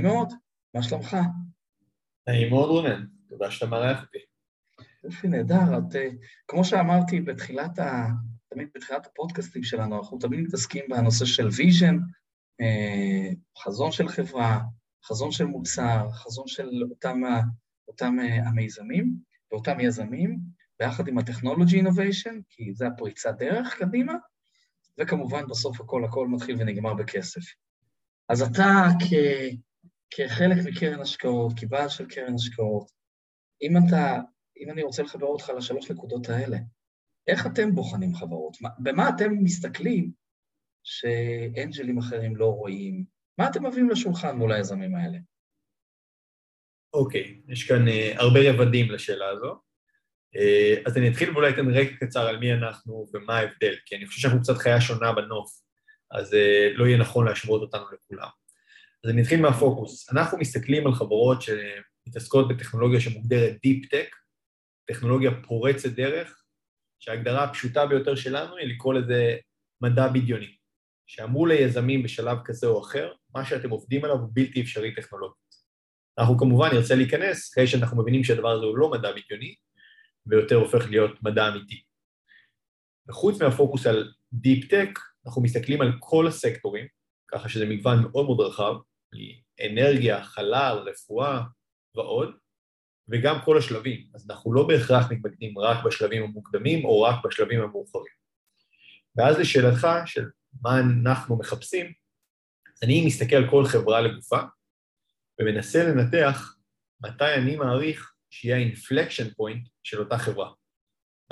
נעים מאוד, מה שלומך? נעים מאוד רונן, תודה שאתה מארח אותי. יופי, נהדר. את, אה, כמו שאמרתי בתחילת ה... תמיד בתחילת הפודקאסטים שלנו, אנחנו תמיד מתעסקים בנושא של vision, אה, חזון של חברה, חזון של מוצר, חזון של אותם, אותם אה, המיזמים ואותם יזמים, ביחד עם ה technology innovation, כי זה הפריצת דרך קדימה, וכמובן בסוף הכל הכל מתחיל ונגמר בכסף. אז אתה כ, כחלק מקרן השקעות, כבעל של קרן השקעות, אם אתה, אם אני רוצה לחבר אותך לשלוש נקודות האלה, איך אתם בוחנים חברות? במה אתם מסתכלים שאנג'לים אחרים לא רואים? מה אתם מביאים לשולחן מול היזמים האלה? אוקיי, okay, יש כאן uh, הרבה רבדים לשאלה הזו. Uh, אז אני אתחיל ואולי אתן רקע קצר על מי אנחנו ומה ההבדל, כי אני חושב שאנחנו קצת חיה שונה בנוף, אז uh, לא יהיה נכון להשוות אותנו לכולם. אז אני אתחיל מהפוקוס. אנחנו מסתכלים על חברות שמתעסקות בטכנולוגיה שמוגדרת Deep Tech, טכנולוגיה פורצת דרך, שההגדרה הפשוטה ביותר שלנו היא לקרוא לזה מדע בדיוני, שאמרו ליזמים בשלב כזה או אחר, מה שאתם עובדים עליו הוא בלתי אפשרי טכנולוגית. אנחנו כמובן נרצה להיכנס אחרי שאנחנו מבינים שהדבר הזה הוא לא מדע בדיוני, ויותר הופך להיות מדע אמיתי. וחוץ מהפוקוס על Deep Tech, אנחנו מסתכלים על כל הסקטורים, ככה שזה מגוון מאוד מאוד רחב, אנרגיה, חלל, רפואה ועוד, וגם כל השלבים. אז אנחנו לא בהכרח מתמקדים רק בשלבים המוקדמים או רק בשלבים המאוחרים. ואז לשאלתך של מה אנחנו מחפשים, אני מסתכל על כל חברה לגופה ומנסה לנתח מתי אני מעריך שיהיה ה-inflection point של אותה חברה.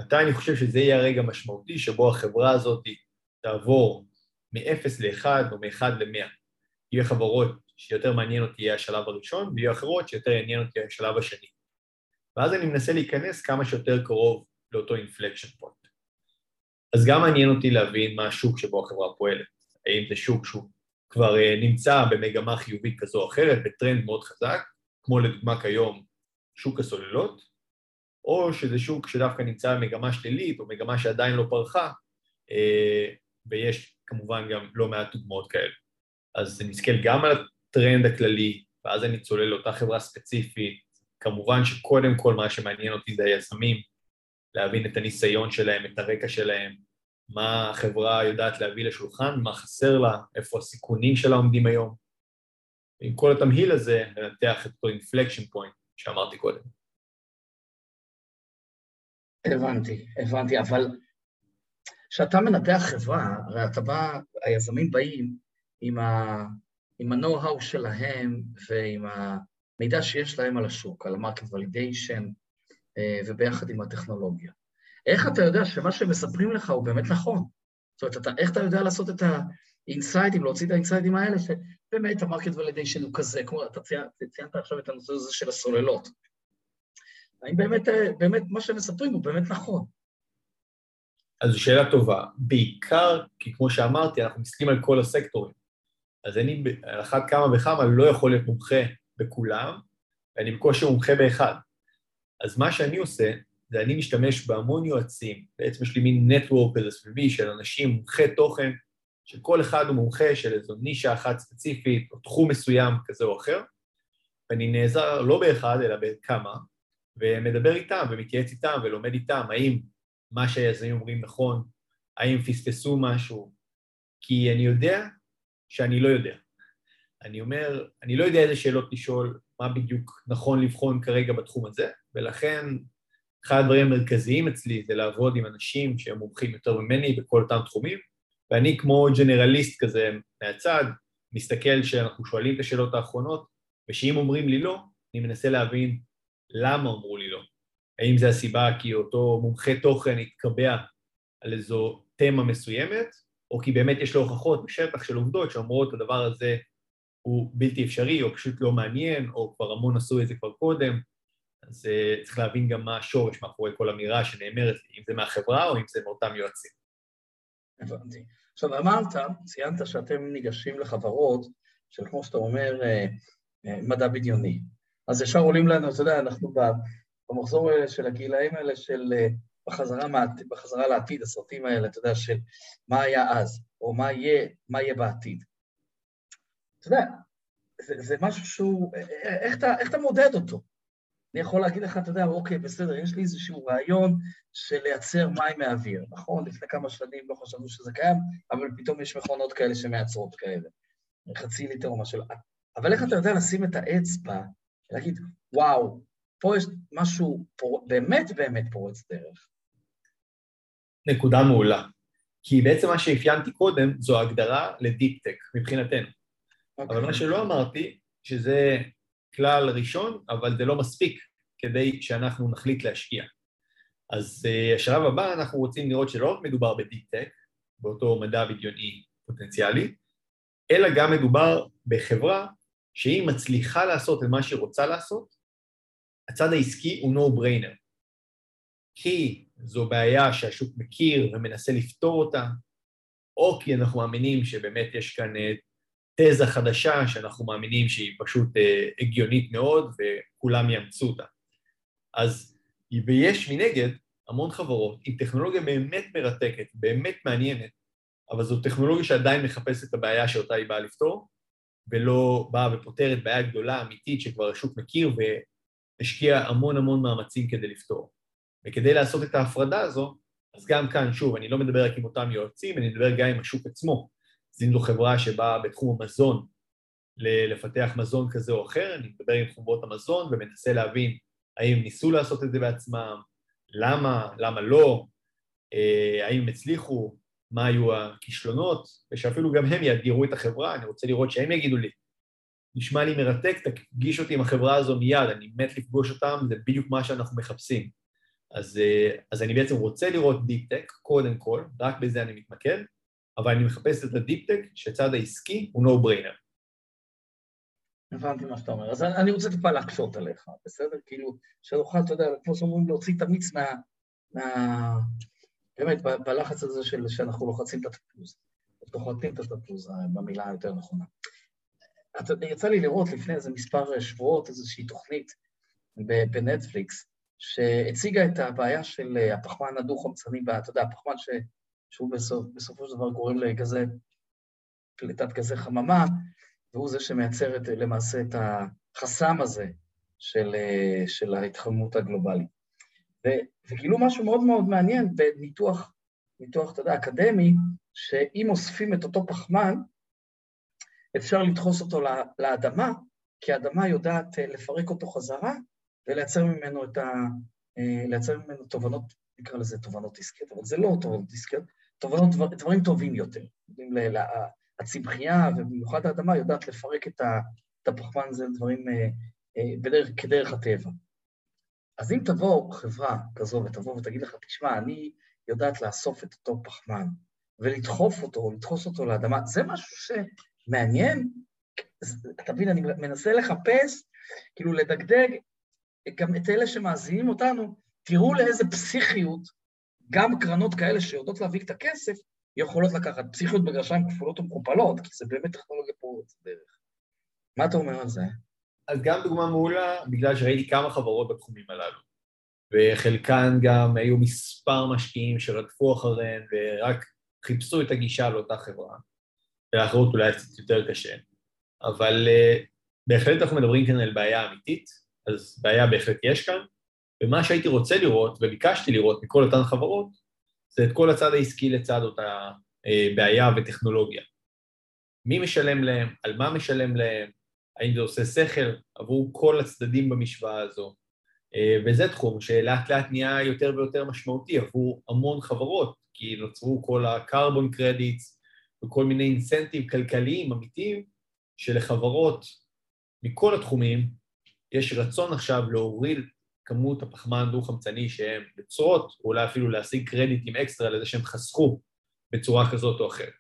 מתי אני חושב שזה יהיה הרגע המשמעותי שבו החברה הזאת תעבור מ-0 ל-1 או מ-1 ל-100. יהיו חברות שיותר מעניין אותי יהיה השלב הראשון, ויהיו אחרות שיותר יעניין אותי השלב השני. ואז אני מנסה להיכנס כמה שיותר קרוב לאותו inflection point. אז גם מעניין אותי להבין מה השוק שבו החברה פועלת. האם זה שוק שהוא כבר אה, נמצא במגמה חיובית כזו או אחרת, בטרנד מאוד חזק, כמו לדוגמה כיום שוק הסוללות, או שזה שוק שדווקא נמצא במגמה שלילית, או מגמה שעדיין לא פרחה, אה, ויש כמובן גם לא מעט דוגמאות כאלה. אז נסתכל גם על הטרנד הכללי, ואז אני צולל לאותה חברה ספציפית. כמובן שקודם כל מה שמעניין אותי זה היזמים, להבין את הניסיון שלהם, את הרקע שלהם, מה החברה יודעת להביא לשולחן, מה חסר לה, איפה הסיכונים שלה עומדים היום. ועם כל התמהיל הזה, לנתח את אותו inflection point שאמרתי קודם. הבנתי, הבנתי, אבל כשאתה מנתח חברה, הרי אתה בא, היזמים באים עם, ה-know-how שלהם ועם המידע שיש להם על השוק, על ה-market validation אה, וביחד עם הטכנולוגיה. איך אתה יודע שמה שהם מספרים לך הוא באמת נכון? זאת אומרת, אתה, איך אתה יודע לעשות את האינסייטים, להוציא את האינסייטים האלה, שבאמת ה-market validation הוא כזה, כמו אתה ציינת, ציינת עכשיו את הנושא הזה של הסוללות. האם באמת, אה, באמת מה שהם מספרים הוא באמת נכון? אז זו שאלה טובה. בעיקר, כי כמו שאמרתי, אנחנו מסתכלים על כל הסקטורים. אז אני על אחת כמה וכמה לא יכול להיות מומחה בכולם, ואני בקושי מומחה באחד. אז מה שאני עושה, זה אני משתמש בהמון יועצים, בעצם יש לי מין נטוורק כזה סביבי של אנשים מומחי תוכן, שכל אחד הוא מומחה של איזו נישה אחת ספציפית, או תחום מסוים כזה או אחר, ואני נעזר לא באחד, אלא בכמה, ומדבר איתם, ומתייעץ איתם, ולומד איתם, האם מה שהיזמים אומרים נכון, האם פספסו משהו, כי אני יודע שאני לא יודע. אני אומר, אני לא יודע איזה שאלות לשאול, מה בדיוק נכון לבחון כרגע בתחום הזה, ולכן אחד הדברים המרכזיים אצלי זה לעבוד עם אנשים שהם מומחים יותר ממני בכל אותם תחומים, ואני כמו ג'נרליסט כזה מהצד, מסתכל שאנחנו שואלים את השאלות האחרונות, ושאם אומרים לי לא, אני מנסה להבין למה אמרו לי לא. האם זה הסיבה כי אותו מומחה תוכן התקבע על איזו תמה מסוימת, או כי באמת יש לו הוכחות בשטח של עובדות שאומרות הדבר הזה הוא בלתי אפשרי, או פשוט לא מעניין, או כבר המון עשו את זה כבר קודם, אז uh, צריך להבין גם מה השורש מאחורי כל אמירה שנאמרת, אם זה מהחברה או אם זה מאותם יועצים. הבנתי. עכשיו אמרת, ציינת שאתם ניגשים לחברות של, כמו שאתה אומר, uh, uh, מדע בדיוני. אז ישר עולים לנו, אתה יודע, אנחנו במחזור של הגילאים האלה של בחזרה, בחזרה לעתיד, הסרטים האלה, אתה יודע, של מה היה אז, או מה יהיה, מה יהיה בעתיד. אתה יודע, זה, זה משהו שהוא, איך אתה, איך אתה מודד אותו? אני יכול להגיד לך, אתה יודע, אוקיי, בסדר, יש לי איזשהו רעיון של לייצר מים מהאוויר, נכון? לפני כמה שנים לא חשבנו שזה קיים, אבל פתאום יש מכונות כאלה שמייצרות כאלה. חצי ליטר או משהו. אבל איך אתה יודע לשים את האצבע, להגיד, וואו, פה יש משהו פור... באמת באמת פורץ דרך. נקודה מעולה. כי בעצם מה שאפיינתי קודם זו הגדרה ל deep-tech מבחינתנו. אוקיי. אבל מה אוקיי. שלא אמרתי, שזה כלל ראשון, אבל זה לא מספיק כדי שאנחנו נחליט להשקיע. אז אה, השלב הבא, אנחנו רוצים לראות שלא רק מדובר ב-deep tech, באותו מדע בדיוני פוטנציאלי, אלא גם מדובר בחברה שהיא מצליחה לעשות את מה שהיא רוצה לעשות, הצד העסקי הוא no-brainer. כי זו בעיה שהשוק מכיר ומנסה לפתור אותה, או כי אנחנו מאמינים שבאמת יש כאן אה, תזה חדשה שאנחנו מאמינים שהיא פשוט אה, הגיונית מאוד וכולם יאמצו אותה. אז, ויש מנגד המון חברות עם טכנולוגיה באמת מרתקת, באמת מעניינת, אבל זו טכנולוגיה שעדיין מחפשת את הבעיה שאותה היא באה לפתור, ולא באה ופותרת בעיה גדולה, אמיתית, שכבר השוק מכיר והשקיע המון המון מאמצים כדי לפתור. וכדי לעשות את ההפרדה הזו, אז גם כאן, שוב, אני לא מדבר רק עם אותם יועצים, אני מדבר גם עם השוק עצמו. אם זו חברה שבאה בתחום המזון לפתח מזון כזה או אחר, אני מדבר עם חברות המזון ומנסה להבין האם ניסו לעשות את זה בעצמם, למה, למה לא, אה, האם הם הצליחו, מה היו הכישלונות, ושאפילו גם הם יאתגרו את החברה, אני רוצה לראות שהם יגידו לי, נשמע לי מרתק, תפגיש אותי עם החברה הזו מיד, אני מת לפגוש אותם, זה בדיוק מה שאנחנו מחפשים. אז, אה, אז אני בעצם רוצה לראות deep tech, קודם כל, רק בזה אני מתמקד, אבל אני מחפש את ה-deep tech שהצד העסקי הוא no-brainer. הבנתי מה שאתה אומר. אז אני רוצה טיפה להקשות עליך, בסדר? כאילו, שנוכל, אתה יודע, כמו שאומרים, להוציא את המיץ מה... מה... באמת, בלחץ הזה של שאנחנו לוחצים את התפוז. סוחטים את התפוז, במילה היותר נכונה. יצא לי לראות לפני איזה מספר שבועות איזושהי תוכנית בנטפליקס, שהציגה את הבעיה של הפחמן הדו-חמצני, אתה יודע, הפחמן ש... שהוא בסופ... בסופו של דבר גורם לגזי, פליטת גזי חממה, והוא זה שמייצר את, למעשה את החסם הזה של, של ההתחממות הגלובלית. ו, וגילו משהו מאוד מאוד מעניין בניתוח, ניתוח, אתה יודע, אקדמי, שאם אוספים את אותו פחמן, אפשר לדחוס אותו לאדמה, כי האדמה יודעת לפרק אותו חזרה ולייצר ממנו את ה... לייצר ממנו תובנות, נקרא לזה תובנות עסקיות, אבל זה לא תובנות עסקיות, תובנות, דבר, דברים טובים יותר. הצמחייה ובמיוחד האדמה יודעת לפרק את הפחמן הזה לדברים בדרך, כדרך הטבע. אז אם תבוא חברה כזו ותבוא ותגיד לך, תשמע, אני יודעת לאסוף את אותו פחמן ולדחוף אותו, או לדחוס אותו לאדמה, זה משהו שמעניין. אתה מבין, אני מנסה לחפש, כאילו לדגדג גם את אלה שמאזינים אותנו, תראו לאיזה פסיכיות, גם קרנות כאלה שיודעות להביא את הכסף, יכולות לקחת פסיכיות בגרשיים כפולות ומכופלות, כי זה באמת טכנולוגיה פורצת דרך. מה אתה אומר על זה? אז גם דוגמה מעולה, בגלל שראיתי כמה חברות בתחומים הללו, וחלקן גם היו מספר משקיעים שרדפו אחריהן ורק חיפשו את הגישה לאותה חברה, ולאחרות אולי קצת יותר קשה. אבל uh, בהחלט אנחנו מדברים כאן על בעיה אמיתית, אז בעיה בהחלט יש כאן, ומה שהייתי רוצה לראות וביקשתי לראות מכל אותן חברות, זה את כל הצד העסקי לצד אותה uh, בעיה וטכנולוגיה. מי משלם להם, על מה משלם להם, האם זה עושה שכל עבור כל הצדדים במשוואה הזו. אה, וזה תחום שלאט לאט נהיה יותר ויותר משמעותי עבור המון חברות, כי נוצרו כל ה-carbon credits וכל מיני אינסנטיב כלכליים אמיתיים שלחברות מכל התחומים יש רצון עכשיו להוריד כמות הפחמן דו-חמצני שהן יוצרות, או אולי אפילו להשיג קרדיטים אקסטרה לזה שהם חסכו בצורה כזאת או אחרת.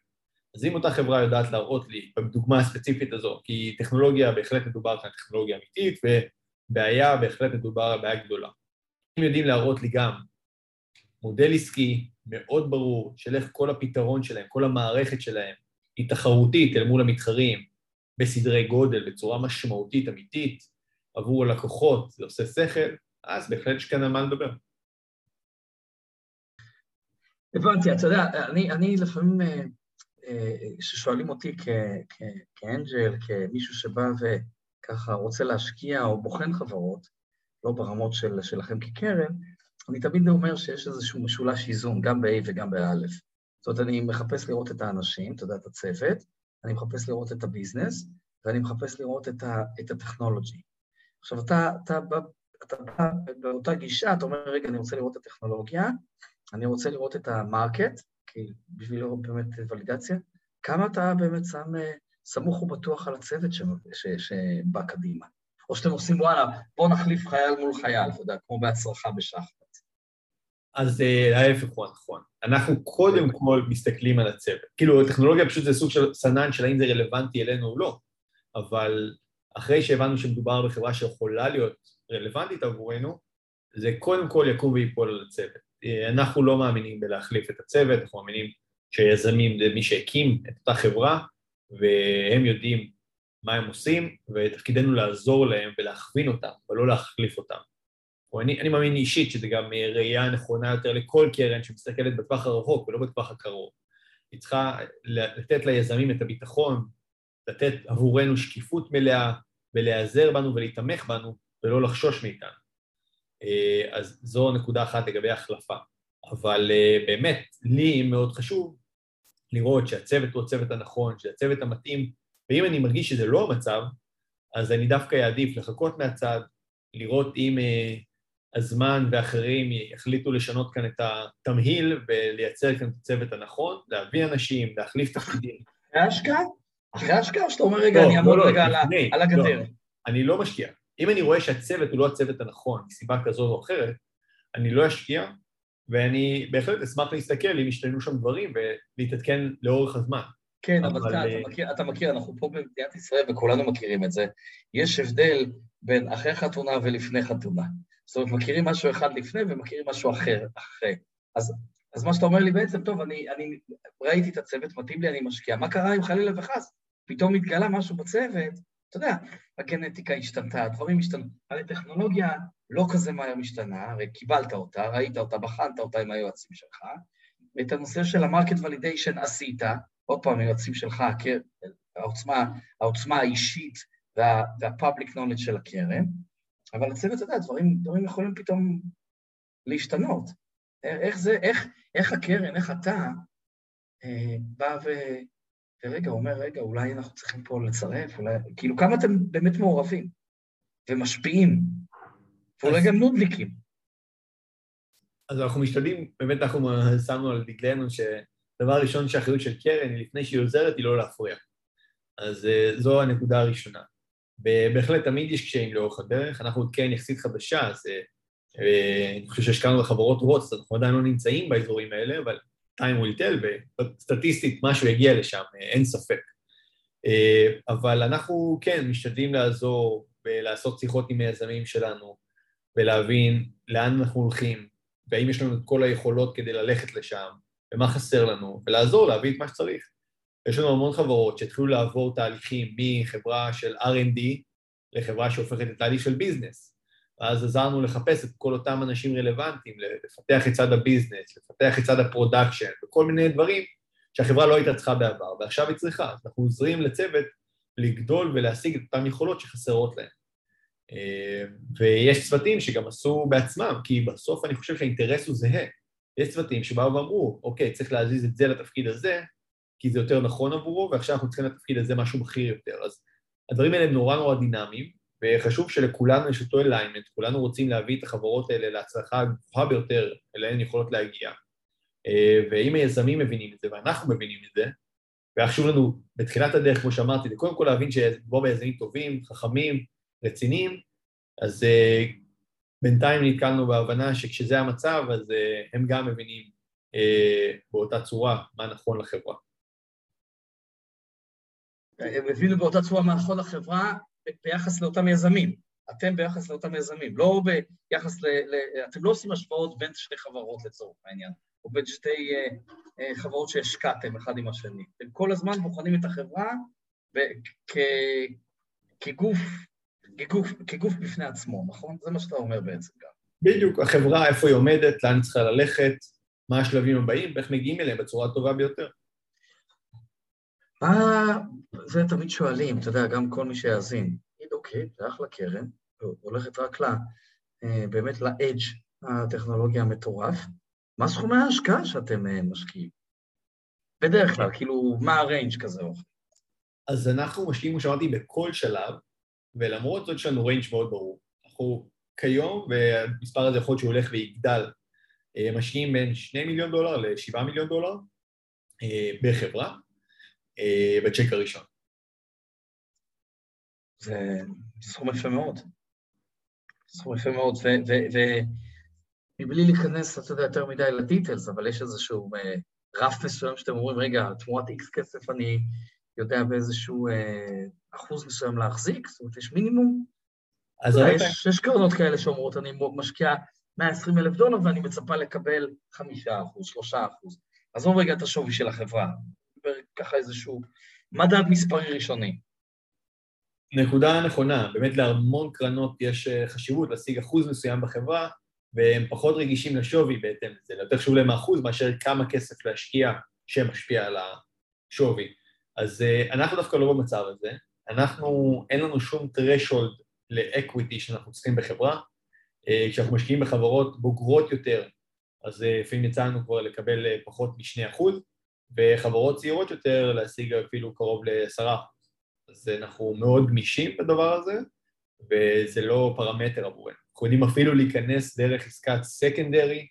אז אם אותה חברה יודעת להראות לי, בדוגמה הספציפית הזו, כי טכנולוגיה בהחלט מדובר כאן טכנולוגיה אמיתית, ובעיה בהחלט מדובר על בעיה גדולה. אם יודעים להראות לי גם מודל עסקי מאוד ברור של איך כל הפתרון שלהם, כל המערכת שלהם, היא תחרותית אל מול המתחרים בסדרי גודל, בצורה משמעותית, אמיתית, עבור הלקוחות, זה עושה שכל, אז בהחלט יש כאן על מה לדבר. הבנתי, אתה יודע, אני, אני לפעמים אה, ששואלים אותי כאנג'ל, כמישהו שבא וככה רוצה להשקיע או בוחן חברות, לא ברמות של, שלכם כקרן, אני תמיד אומר שיש איזשהו משולש איזון, גם ב-A וגם ב-א'. זאת אומרת, אני מחפש לראות את האנשים, אתה יודע, את הצוות, אני מחפש לראות את הביזנס, ואני מחפש לראות את, ה, את הטכנולוגי. עכשיו, אתה, אתה, אתה, אתה בא באותה גישה, אתה אומר, רגע, אני רוצה לראות את הטכנולוגיה, אני רוצה לראות את המרקט, כי בשביל לראות באמת ולידציה, כמה אתה באמת שם, סמוך ובטוח על הצוות שבא קדימה. או שאתם עושים, וואלה, בואו נחליף חייל מול חייל, אתה יודע, כמו בהצלחה בשחמט. אז אה, ההפך הוא הנכון. אנחנו קודם כל מסתכלים על הצוות. כאילו, טכנולוגיה פשוט זה סוג של סנן של האם זה רלוונטי אלינו או לא, אבל אחרי שהבנו שמדובר בחברה שיכולה להיות רלוונטית עבורנו, זה קודם כל יקום ויפול על הצוות. אה, אנחנו לא מאמינים בלהחליף את הצוות, אנחנו מאמינים שיזמים זה מי שהקים את אותה חברה, והם יודעים מה הם עושים, ותפקידנו לעזור להם ולהכווין אותם, ולא להחליף אותם. אני, אני מאמין אישית שזה גם ראייה נכונה יותר לכל קרן שמסתכלת בטווח הרחוק ולא בטווח הקרוב. היא צריכה לתת ליזמים את הביטחון, לתת עבורנו שקיפות מלאה, ולהיעזר בנו ולהתמך בנו, ולא לחשוש מאיתנו. אה, אז זו נקודה אחת לגבי החלפה. אבל אה, באמת, לי מאוד חשוב לראות שהצוות הוא הצוות הנכון, שהצוות המתאים, ואם אני מרגיש שזה לא המצב, אז אני דווקא אעדיף לחכות מהצד, לראות אם אה, הזמן ואחרים יחליטו לשנות כאן את התמהיל ולייצר כאן את הצוות הנכון, להביא אנשים, להחליף תפקידים. אחרי ההשקעה? אחרי ההשקעה שאתה אומר, רגע, לא, אני אעמוד לא, לא, רגע על הגדר? אני לא משקיע. אם אני רואה שהצוות הוא לא הצוות הנכון, מסיבה כזו או אחרת, אני לא אשקיע, ואני בהחלט אשמח להסתכל אם ישתנו שם דברים ולהתעדכן לאורך הזמן. כן, אבל, אבל אתה, אתה, אה, מכיר, אתה מכיר, אנחנו פה במדינת ישראל וכולנו מכירים את זה. יש הבדל בין אחרי חתונה ולפני חתונה. זאת אומרת, מכירים משהו אחד לפני ומכירים משהו אחר אחרי. אז, אז מה שאתה אומר לי בעצם, טוב, אני, אני ראיתי את הצוות, מתאים לי, אני משקיע. מה קרה אם חלילה וחס? פתאום התגלה משהו בצוות, אתה יודע, הגנטיקה השתנתה, הדברים השתנו. הרי טכנולוגיה לא כזה מהר משתנה, הרי קיבלת אותה, ראית אותה, בחנת אותה עם היועצים שלך, ואת הנושא של המרקט ולידיישן עשית, עוד פעם, היועצים שלך, העוצמה, העוצמה האישית וה-public knowledge של הקרן, אבל הצוות, אתה יודע, דברים, דברים יכולים פתאום להשתנות. איך זה, איך, איך הקרן, איך אתה אה, בא ו... ורגע, אומר, רגע, אולי אנחנו צריכים פה לצרף, אולי... כאילו, כמה אתם באמת מעורבים ומשפיעים, ואולי גם נודניקים. אז אנחנו משתדלים, באמת אנחנו שמנו על דגלנו שדבר ראשון שהאחריות של קרן לפני שהיא עוזרת, היא לא להפריע. אז אה, זו הנקודה הראשונה. בהחלט תמיד יש קשיים לאורך הדרך, אנחנו עוד קרן יחסית חדשה, אז אה, אני חושב שהשקענו בחברות אז אנחנו עדיין לא נמצאים באזורים האלה, אבל time will tell, וסטטיסטית משהו יגיע לשם, אה, אין ספק. אה, אבל אנחנו כן משתדלים לעזור ולעשות שיחות עם היזמים שלנו, ולהבין לאן אנחנו הולכים, והאם יש לנו את כל היכולות כדי ללכת לשם, ומה חסר לנו, ולעזור להביא את מה שצריך. יש לנו המון חברות שהתחילו לעבור תהליכים מחברה של R&D לחברה שהופכת לתהליך של ביזנס. ואז עזרנו לחפש את כל אותם אנשים רלוונטיים, לפתח את צד ה-business, לפתח את צד ה-production, וכל מיני דברים שהחברה לא הייתה צריכה בעבר, ועכשיו היא צריכה. אז אנחנו עוזרים לצוות לגדול ולהשיג את אותן יכולות שחסרות להם. אה, ויש צוותים שגם עשו בעצמם, כי בסוף אני חושב שהאינטרס הוא זהה. יש צוותים שבאו ואמרו, אוקיי, צריך להזיז את זה לתפקיד הזה, כי זה יותר נכון עבורו, ועכשיו אנחנו צריכים לתפקיד הזה משהו בכיר יותר. אז הדברים האלה הם נורא נורא דינמיים, וחשוב שלכולנו יש אותו אליימנט, כולנו רוצים להביא את החברות האלה להצלחה הגבוהה ביותר אליהן יכולות להגיע. אה, ואם היזמים מבינים את זה ואנחנו מבינים את זה, והיה חשוב לנו בתחילת הדרך, כמו שאמרתי, זה קודם כל להבין שבו ביזמים טובים, חכמים, רציניים, אז uh, בינתיים נתקלנו בהבנה שכשזה המצב, אז uh, הם גם מבינים uh, באותה צורה מה נכון לחברה. הם הבינו באותה צורה מה נכון לחברה, ביחס לאותם יזמים, אתם ביחס לאותם יזמים, לא ביחס ל... ל אתם לא עושים השוואות בין שתי חברות לצורך העניין, או בין שתי uh, uh, חברות שהשקעתם אחד עם השני. אתם כל הזמן בוחנים את החברה כגוף, כגוף, כגוף בפני עצמו, נכון? זה מה שאתה אומר בעצם גם. בדיוק, החברה, איפה היא עומדת, לאן היא צריכה ללכת, מה השלבים הבאים ואיך מגיעים אליהם בצורה הטובה ביותר. מה, זה תמיד שואלים, אתה יודע, גם כל מי שיאזין. תגיד, אוקיי, זה אחלה קרן, הולכת רק ל... אה, באמת ל-edge הטכנולוגיה המטורף. מה סכומי ההשקעה שאתם אה, משקיעים? בדרך כלל, כאילו, מה ה-range כזה או אחר? אז אנחנו משקיעים, כמו שאמרתי, בכל שלב, ולמרות זאת יש לנו range מאוד ברור. אנחנו כיום, והמספר הזה יכול להיות שהוא הולך ויגדל, אה, משקיעים בין 2 מיליון דולר ל-7 מיליון דולר בחברה, בצ'ק הראשון. זה סכום יפה מאוד. סכום יפה מאוד, ומבלי להיכנס, אתה יודע, יותר מדי לדיטלס, אבל יש איזשהו אה, רף מסוים שאתם אומרים, רגע, תמורת איקס כסף אני יודע באיזשהו אה, אחוז מסוים להחזיק? זאת אומרת, יש מינימום? אז יש, יש קרנות כאלה שאומרות, אני משקיע 120 אלף דולר ואני מצפה לקבל 5 אחוז, 3 אחוז. עזוב רגע את השווי של החברה, ככה איזשהו מדד מספרי ראשוני. נקודה נכונה, באמת להמון קרנות יש אה, חשיבות להשיג אחוז מסוים בחברה, והם פחות רגישים לשווי בהתאם לזה, יותר חשוב להם האחוז מאשר כמה כסף להשקיע שמשפיע על השווי. אז אה, אנחנו דווקא לא במצב הזה, אנחנו, אין לנו שום threshold לאקוויטי שאנחנו צריכים בחברה. אה, כשאנחנו משקיעים בחברות בוגרות יותר, אז לפעמים יצא לנו כבר לקבל פחות מ-2%, וחברות צעירות יותר להשיג אפילו קרוב ל-10%. אז אנחנו מאוד גמישים בדבר הזה, וזה לא פרמטר עבורנו. אנחנו יודעים אפילו להיכנס דרך עסקת סקנדרי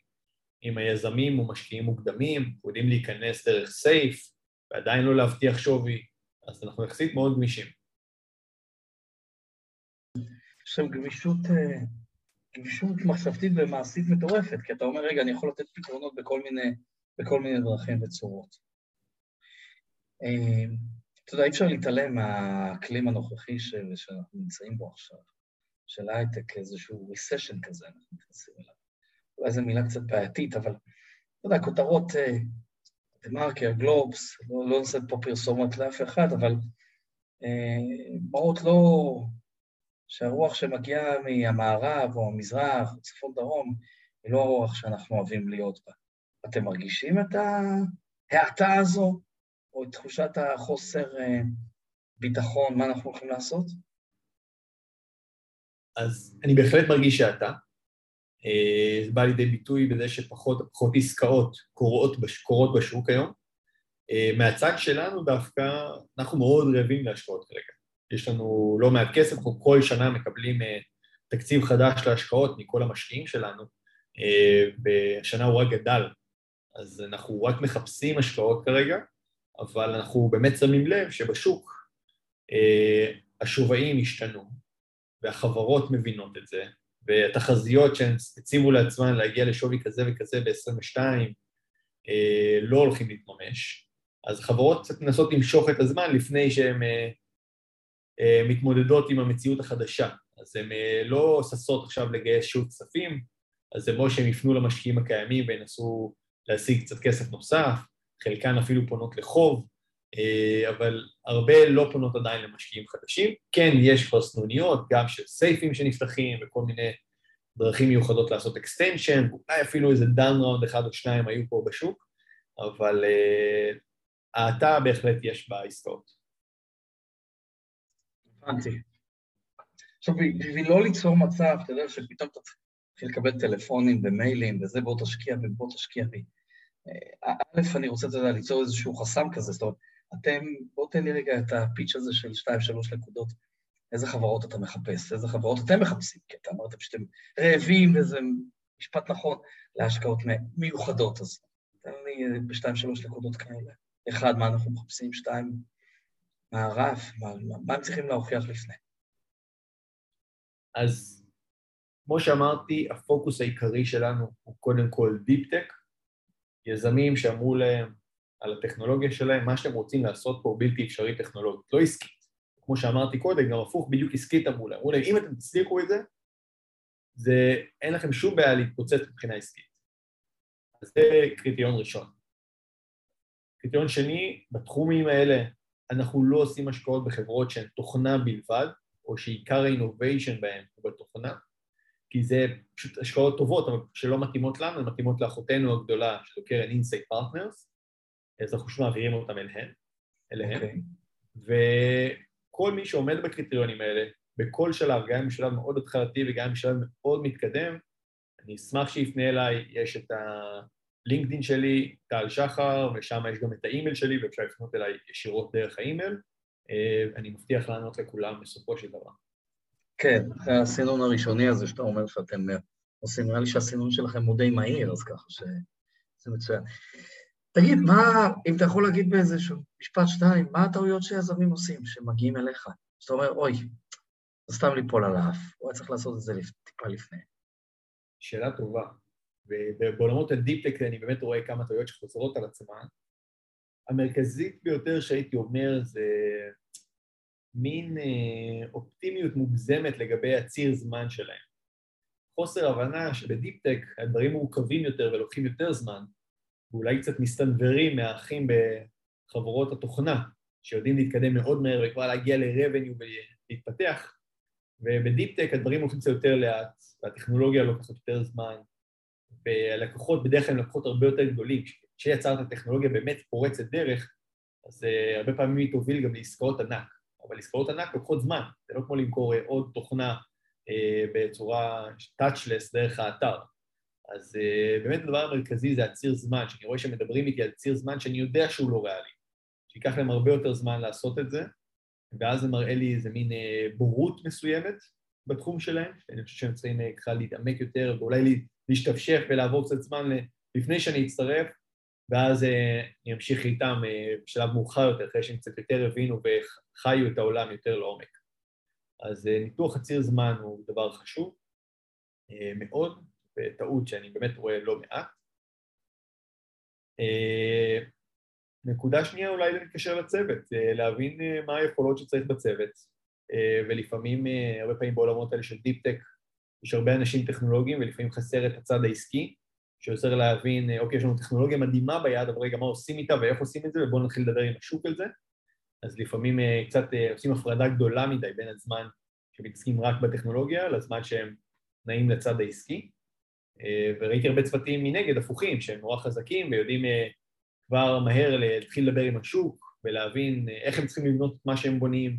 עם היזמים או משקיעים מוקדמים, אנחנו יודעים להיכנס דרך סייף ועדיין לא להבטיח שווי, אז אנחנו יחסית מאוד גמישים. יש שם גמישות, אה, גמישות מחשבתית ומעשית מטורפת, כי אתה אומר, רגע, אני יכול לתת פתרונות בכל מיני, בכל מיני דרכים וצורות. אה, אתה יודע, אי אפשר להתעלם מהאקלים הנוכחי שאנחנו נמצאים בו עכשיו, של הייטק, איזשהו ריסשן כזה, אנחנו נכנסים אליו. אולי זו מילה קצת בעייתית, אבל, אתה יודע, כותרות דה מרקר, גלובס, לא, לא נעשה פה פרסומות לאף אחד, אבל אה, מראות לא... שהרוח שמגיעה מהמערב או המזרח או צפון דרום, היא לא הרוח שאנחנו אוהבים להיות בה. אתם מרגישים את ההאטה הזו? או את תחושת החוסר אה, ביטחון, מה אנחנו הולכים לעשות? אז אני בהחלט מרגיש שאתה. אה, זה בא לידי ביטוי בזה שפחות ופחות עסקאות קורות, קורות בשוק היום. אה, מהצד שלנו דווקא, אנחנו מאוד רעבים להשקעות כרגע. יש לנו לא מעט כסף, אנחנו כל שנה מקבלים תקציב חדש להשקעות מכל המשקיעים שלנו, והשנה הוא רק גדל. אז אנחנו רק מחפשים השקעות כרגע, אבל אנחנו באמת שמים לב שבשוק אה, השווים השתנו, והחברות מבינות את זה, והתחזיות שהן הציבו לעצמן להגיע לשווי כזה וכזה ב-22 אה, לא הולכים להתממש, אז חברות קצת מנסות למשוך את הזמן לפני שהן אה, אה, מתמודדות עם המציאות החדשה. אז הן אה, לא ששות עכשיו לגייס שוב כספים, אז זה כמו שהם יפנו למשקיעים הקיימים וינסו להשיג קצת כסף נוסף, חלקן אפילו פונות לחוב, אה, אבל הרבה לא פונות עדיין למשקיעים חדשים. כן, יש כבר סנוניות, גם של סייפים שנפתחים וכל מיני דרכים מיוחדות לעשות extension, אולי אפילו איזה down round אחד או שניים היו פה בשוק, אבל אה, האטה בהחלט יש בעסקאות. הבנתי. עכשיו, בשביל לא ליצור מצב, אתה יודע, שפתאום אתה תתחיל לקבל טלפונים ומיילים וזה, בוא תשקיע ובוא תשקיע בי. אה, א', אני רוצה, אתה יודע, ליצור איזשהו חסם כזה, זאת אומרת, אתם, בואו תן לי רגע את ה-pitch הזה של 2-3 נקודות, איזה חברות אתה מחפש, איזה חברות אתם מחפשים, כי אתה אמרתם שאתם רעבים, וזה משפט נכון, להשקעות מיוחדות, אז תן לי אה, בשתיים-שלוש נקודות כאלה. אחד, מה אנחנו מחפשים, שתיים, מה הרף, מה, מה הם צריכים להוכיח לפני. אז כמו שאמרתי, הפוקוס העיקרי שלנו הוא קודם כל deep tech, יזמים שאמרו להם על הטכנולוגיה שלהם, מה שאתם רוצים לעשות פה בלתי אפשרי טכנולוגית, לא עסקית. כמו שאמרתי קודם, גם הפוך, בדיוק עסקית אמרו להם. אמרו להם, אם אתם תצליחו את זה, זה, אין לכם שום בעיה להתפוצץ מבחינה עסקית. אז זה קריטריון ראשון. קריטריון שני, בתחומים האלה אנחנו לא עושים השקעות בחברות שהן תוכנה בלבד, או שעיקר ה-innovation בהן הוא בתוכנה, כי זה פשוט השקעות טובות, אבל שלא מתאימות לנו, הן מתאימות לאחותינו הגדולה, שזו קרן אינסייט פרטנרס, אז אנחנו פשוט מעבירים אותם אליהן. אליהם. Okay. אוקיי. וכל מי שעומד בקריטריונים האלה, בכל שלב, גם אם בשלב מאוד התחלתי וגם אם בשלב מאוד מתקדם, אני אשמח שיפנה אליי, יש את הלינקדאין שלי, טל שחר, ושם יש גם את האימייל שלי ואפשר לפנות אליי ישירות דרך האימייל. אה, אני מבטיח לענות לכולם בסופו של דבר. כן, אחרי הסינון הראשוני הזה שאתה אומר שאתם עושים, נראה לי שהסינון שלכם הוא די מהיר, אז ככה שזה מצוין. תגיד, מה, אם אתה יכול להגיד באיזשהו משפט שתיים, מה הטעויות שיזמים עושים, שמגיעים אליך? שאתה אומר, אוי, זה סתם ליפול על האף, הוא היה צריך לעשות את זה טיפה לפני. שאלה טובה. ובעולמות ה-deep tech אני באמת רואה כמה טעויות שחוזרות על עצמן. המרכזית ביותר שהייתי אומר זה מין אה, אופטימיות מוגזמת לגבי הציר זמן שלהם. חוסר הבנה שב-deep tech הדברים מורכבים יותר ולוקחים יותר זמן, ואולי קצת מסתנוורים מהאחים בחברות התוכנה, שיודעים להתקדם מאוד מהר וכבר להגיע ל-revenue ולהתפתח, וב-deep tech הדברים הולכים קצת יותר לאט, והטכנולוגיה לוקחת יותר זמן, והלקוחות בדרך כלל הם לקוחות הרבה יותר גדולים. כשיצרת טכנולוגיה באמת פורצת דרך, אז אה, הרבה פעמים היא תוביל גם לעסקאות ענק. אבל עסקאות ענק לוקחות זמן, זה לא כמו למכור uh, עוד תוכנה uh, בצורה touchless דרך האתר. אז uh, באמת הדבר המרכזי זה הציר זמן, שאני רואה שמדברים איתי על ציר זמן שאני יודע שהוא לא ריאלי, שייקח להם הרבה יותר זמן לעשות את זה, ואז זה מראה לי איזה מין בורות מסוימת בתחום שלהם, שאני חושב שהם צריכים ככה להתעמק יותר ואולי להשתפשף ולעבור קצת זמן לפני שאני אצטרף, ואז אה, אני אמשיך איתם אה, בשלב מאוחר יותר, אחרי שהם קצת יותר הבינו וחיו את העולם יותר לעומק. אז אה, ניתוח הציר זמן הוא דבר חשוב מאוד, וטעות שאני באמת רואה לא מעט. נקודה שנייה אולי להתקשר לצוות, להבין מה היכולות שצריך בצוות, ולפעמים, הרבה פעמים בעולמות האלה של deep tech, יש הרבה אנשים טכנולוגיים ולפעמים חסר את הצד העסקי, שעוזר להבין, אה, אוקיי, יש לנו טכנולוגיה מדהימה ביד, אבל רגע, מה עושים איתה ואיך עושים את זה, ובואו נתחיל לדבר עם השוק על זה. אז לפעמים אה, קצת אה, עושים הפרדה גדולה מדי בין הזמן שמתעסקים רק בטכנולוגיה לזמן שהם נעים לצד העסקי. וראיתי הרבה צוותים מנגד, הפוכים, שהם נורא חזקים ויודעים כבר מהר להתחיל לדבר עם השוק ולהבין איך הם צריכים לבנות את מה שהם בונים,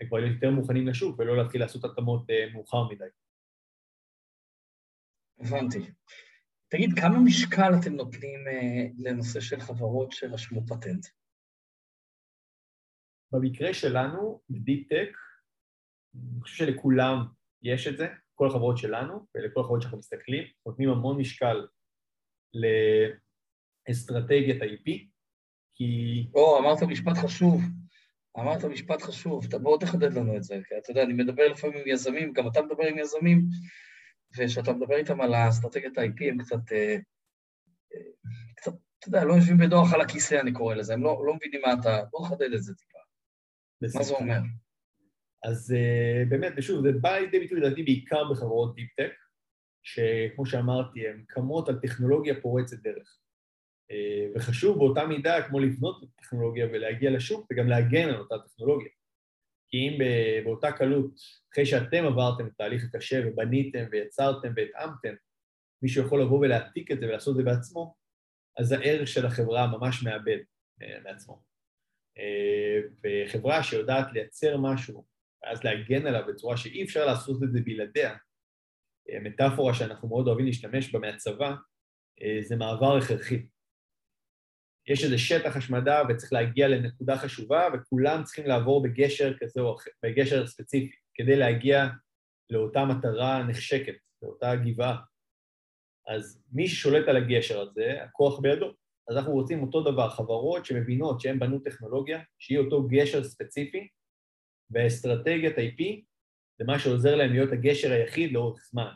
הם כבר להיות יותר מוכנים לשוק ולא להתחיל לעשות התאמות מאוחר מדי. הבנתי. תגיד, כמה משקל אתם נותנים uh, לנושא של חברות שרשמו פטנט? במקרה שלנו, ב-deep tech, אני חושב שלכולם יש את זה, כל החברות שלנו ולכל החברות שאנחנו מסתכלים, נותנים המון משקל לאסטרטגיית ה-IP, כי... או, אמרת משפט חשוב. אמרת משפט חשוב, בוא תחדד לנו את זה, כי אתה יודע, אני מדבר לפעמים עם יזמים, גם אתה מדבר עם יזמים, וכשאתה מדבר איתם על האסטרטגיית ה-IP, הם קצת, אה, אה, קצת, אתה יודע, לא יושבים בנוח על הכיסא, אני קורא לזה, הם לא, לא מבינים מה אתה... בוא נחדד את זה טיפה. מה זה אומר? אז uh, באמת, ושוב, זה בא לידי ביטוי לדעתי בעיקר בחברות deep-tech, שכמו שאמרתי, הן קמות על טכנולוגיה פורצת דרך. וחשוב באותה מידה, כמו לבנות טכנולוגיה ולהגיע לשוק, וגם להגן על אותה טכנולוגיה. כי אם באותה קלות, אחרי שאתם עברתם את התהליך הקשה ובניתם ויצרתם והתאמתם, מישהו יכול לבוא ולהעתיק את זה ולעשות את זה בעצמו, אז הערך של החברה ממש מאבד אה, מעצמו. אה, וחברה שיודעת לייצר משהו, ואז להגן עליו בצורה שאי אפשר לעשות את זה בלעדיה, אה, מטאפורה שאנחנו מאוד אוהבים להשתמש בה מהצבא, זה מעבר הכרחי. יש איזה שטח השמדה וצריך להגיע לנקודה חשובה, וכולם צריכים לעבור בגשר כזה או אחר, בגשר ספציפי, כדי להגיע לאותה מטרה נחשקת, לאותה גבעה. אז מי ששולט על הגשר הזה, הכוח בידו. אז אנחנו רוצים אותו דבר, חברות שמבינות שהן בנו טכנולוגיה, שיהיה אותו גשר ספציפי, ואסטרטגיית IP זה מה שעוזר להם להיות הגשר היחיד לאורך זמן.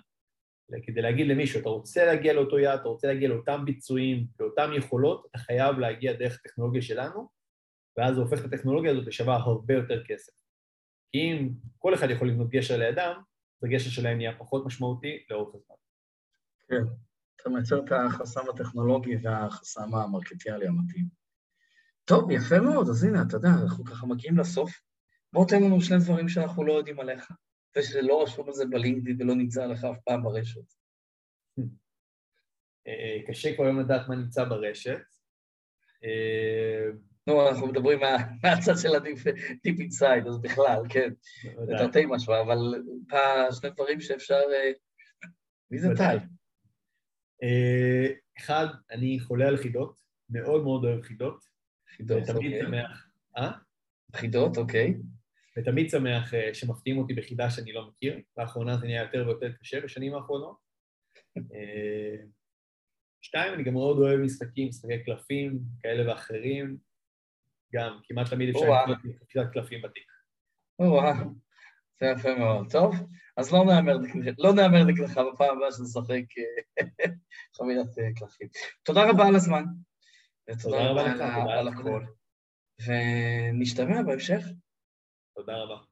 כדי להגיד למישהו, אתה רוצה להגיע לאותו יעד, אתה רוצה להגיע לאותם ביצועים, לאותן יכולות, אתה חייב להגיע דרך הטכנולוגיה שלנו, ואז זה הופך את הטכנולוגיה הזאת לשווה הרבה יותר כסף. כי אם כל אחד יכול לבנות גשר לידם, אז הגשר שלהם נהיה פחות משמעותי לאורך הזמן. כן, אתה מייצר את החסם הטכנולוגי והחסם המרקטיאלי המתאים. טוב, יפה מאוד, אז הנה, אתה יודע, אנחנו ככה מגיעים לסוף. בוא תן לנו שני דברים שאנחנו לא יודעים עליך. ושזה לא רשום על זה בלינקדאין ולא נמצא לך אף פעם ברשת. אה, קשה כבר היום לדעת מה נמצא ברשת. אה, נו, אנחנו מדברים מהצד של הדיפ אינסייד, אז בכלל, כן. זה תרתי משמע, אבל שני דברים שאפשר... אה, מי זה טל? אחד, אני חולה על חידות, מאוד מאוד אוהב חידות. חידות, אוקיי. ותמיד שמח... אה? חידות, אוקיי. ותמיד שמח אה, שמפתיעים אותי בחידה שאני לא מכיר. לאחרונה זה נהיה יותר ויותר קשה בשנים האחרונות. שתיים, אני גם מאוד אוהב משחקים, משחקי קלפים, כאלה ואחרים. גם, כמעט תמיד אפשר לקנות קצת קלפים בתיק. או-אה, זה יפה מאוד. טוב, אז לא נאמר לא נאמר נגדך בפעם הבאה שנשחק אה, חבילת אה, קלפים. תודה רבה על הזמן. ותודה רבה על הכל. ונשתמע בהמשך. תודה רבה.